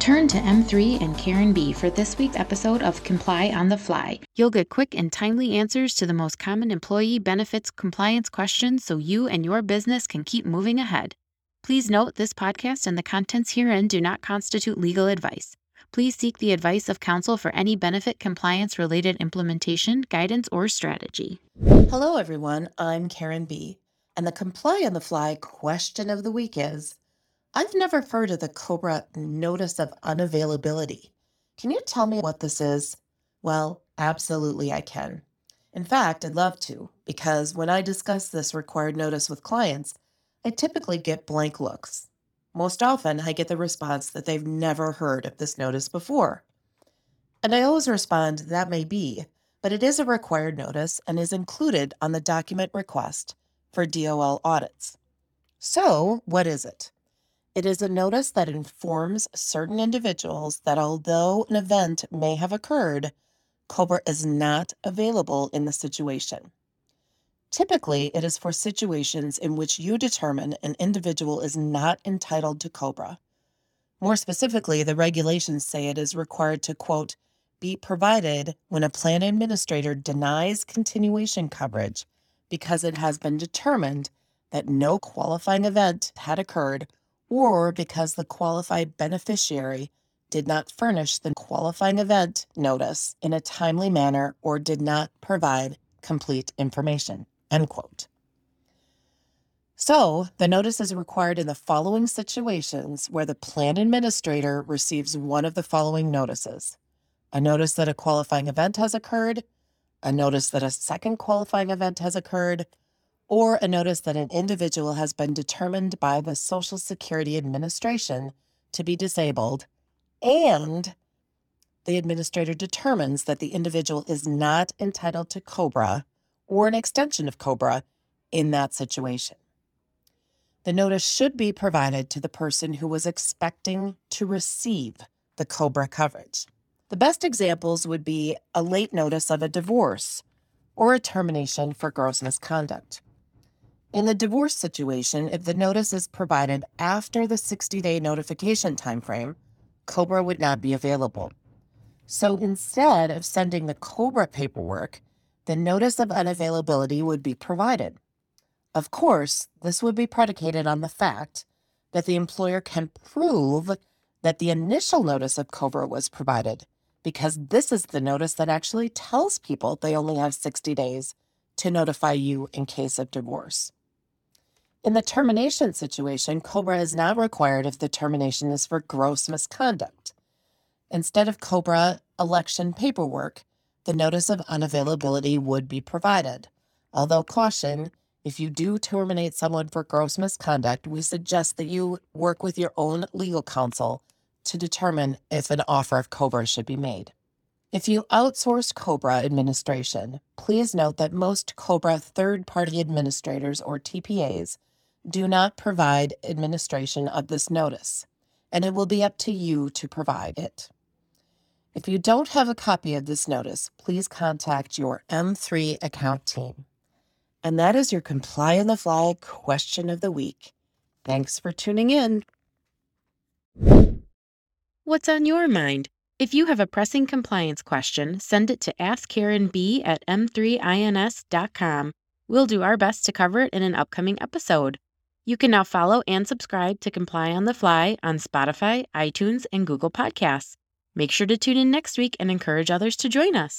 Turn to M3 and Karen B for this week's episode of Comply on the Fly. You'll get quick and timely answers to the most common employee benefits compliance questions so you and your business can keep moving ahead. Please note this podcast and the contents herein do not constitute legal advice. Please seek the advice of counsel for any benefit compliance related implementation, guidance, or strategy. Hello, everyone. I'm Karen B. And the Comply on the Fly question of the week is I've never heard of the COBRA Notice of Unavailability. Can you tell me what this is? Well, absolutely, I can. In fact, I'd love to, because when I discuss this required notice with clients, I typically get blank looks. Most often, I get the response that they've never heard of this notice before. And I always respond, that may be, but it is a required notice and is included on the document request for DOL audits. So, what is it? It is a notice that informs certain individuals that although an event may have occurred, COBRA is not available in the situation. Typically, it is for situations in which you determine an individual is not entitled to COBRA. More specifically, the regulations say it is required to, quote, be provided when a plan administrator denies continuation coverage because it has been determined that no qualifying event had occurred or because the qualified beneficiary did not furnish the qualifying event notice in a timely manner or did not provide complete information. End quote. So, the notice is required in the following situations where the plan administrator receives one of the following notices a notice that a qualifying event has occurred, a notice that a second qualifying event has occurred, or a notice that an individual has been determined by the Social Security Administration to be disabled, and the administrator determines that the individual is not entitled to COBRA or an extension of COBRA in that situation. The notice should be provided to the person who was expecting to receive the COBRA coverage. The best examples would be a late notice of a divorce or a termination for gross misconduct. In the divorce situation, if the notice is provided after the 60 day notification timeframe, COBRA would not be available. So instead of sending the COBRA paperwork, the notice of unavailability would be provided. Of course, this would be predicated on the fact that the employer can prove that the initial notice of COBRA was provided, because this is the notice that actually tells people they only have 60 days to notify you in case of divorce. In the termination situation, COBRA is now required if the termination is for gross misconduct. Instead of COBRA election paperwork, the notice of unavailability would be provided. Although, caution, if you do terminate someone for gross misconduct, we suggest that you work with your own legal counsel to determine if an offer of COBRA should be made. If you outsource COBRA administration, please note that most COBRA third party administrators or TPAs do not provide administration of this notice, and it will be up to you to provide it. If you don't have a copy of this notice, please contact your M3 account team. And that is your Comply on the Fly question of the week. Thanks for tuning in. What's on your mind? If you have a pressing compliance question, send it to askkarenb at m3ins.com. We'll do our best to cover it in an upcoming episode. You can now follow and subscribe to Comply on the Fly on Spotify, iTunes, and Google Podcasts. Make sure to tune in next week and encourage others to join us.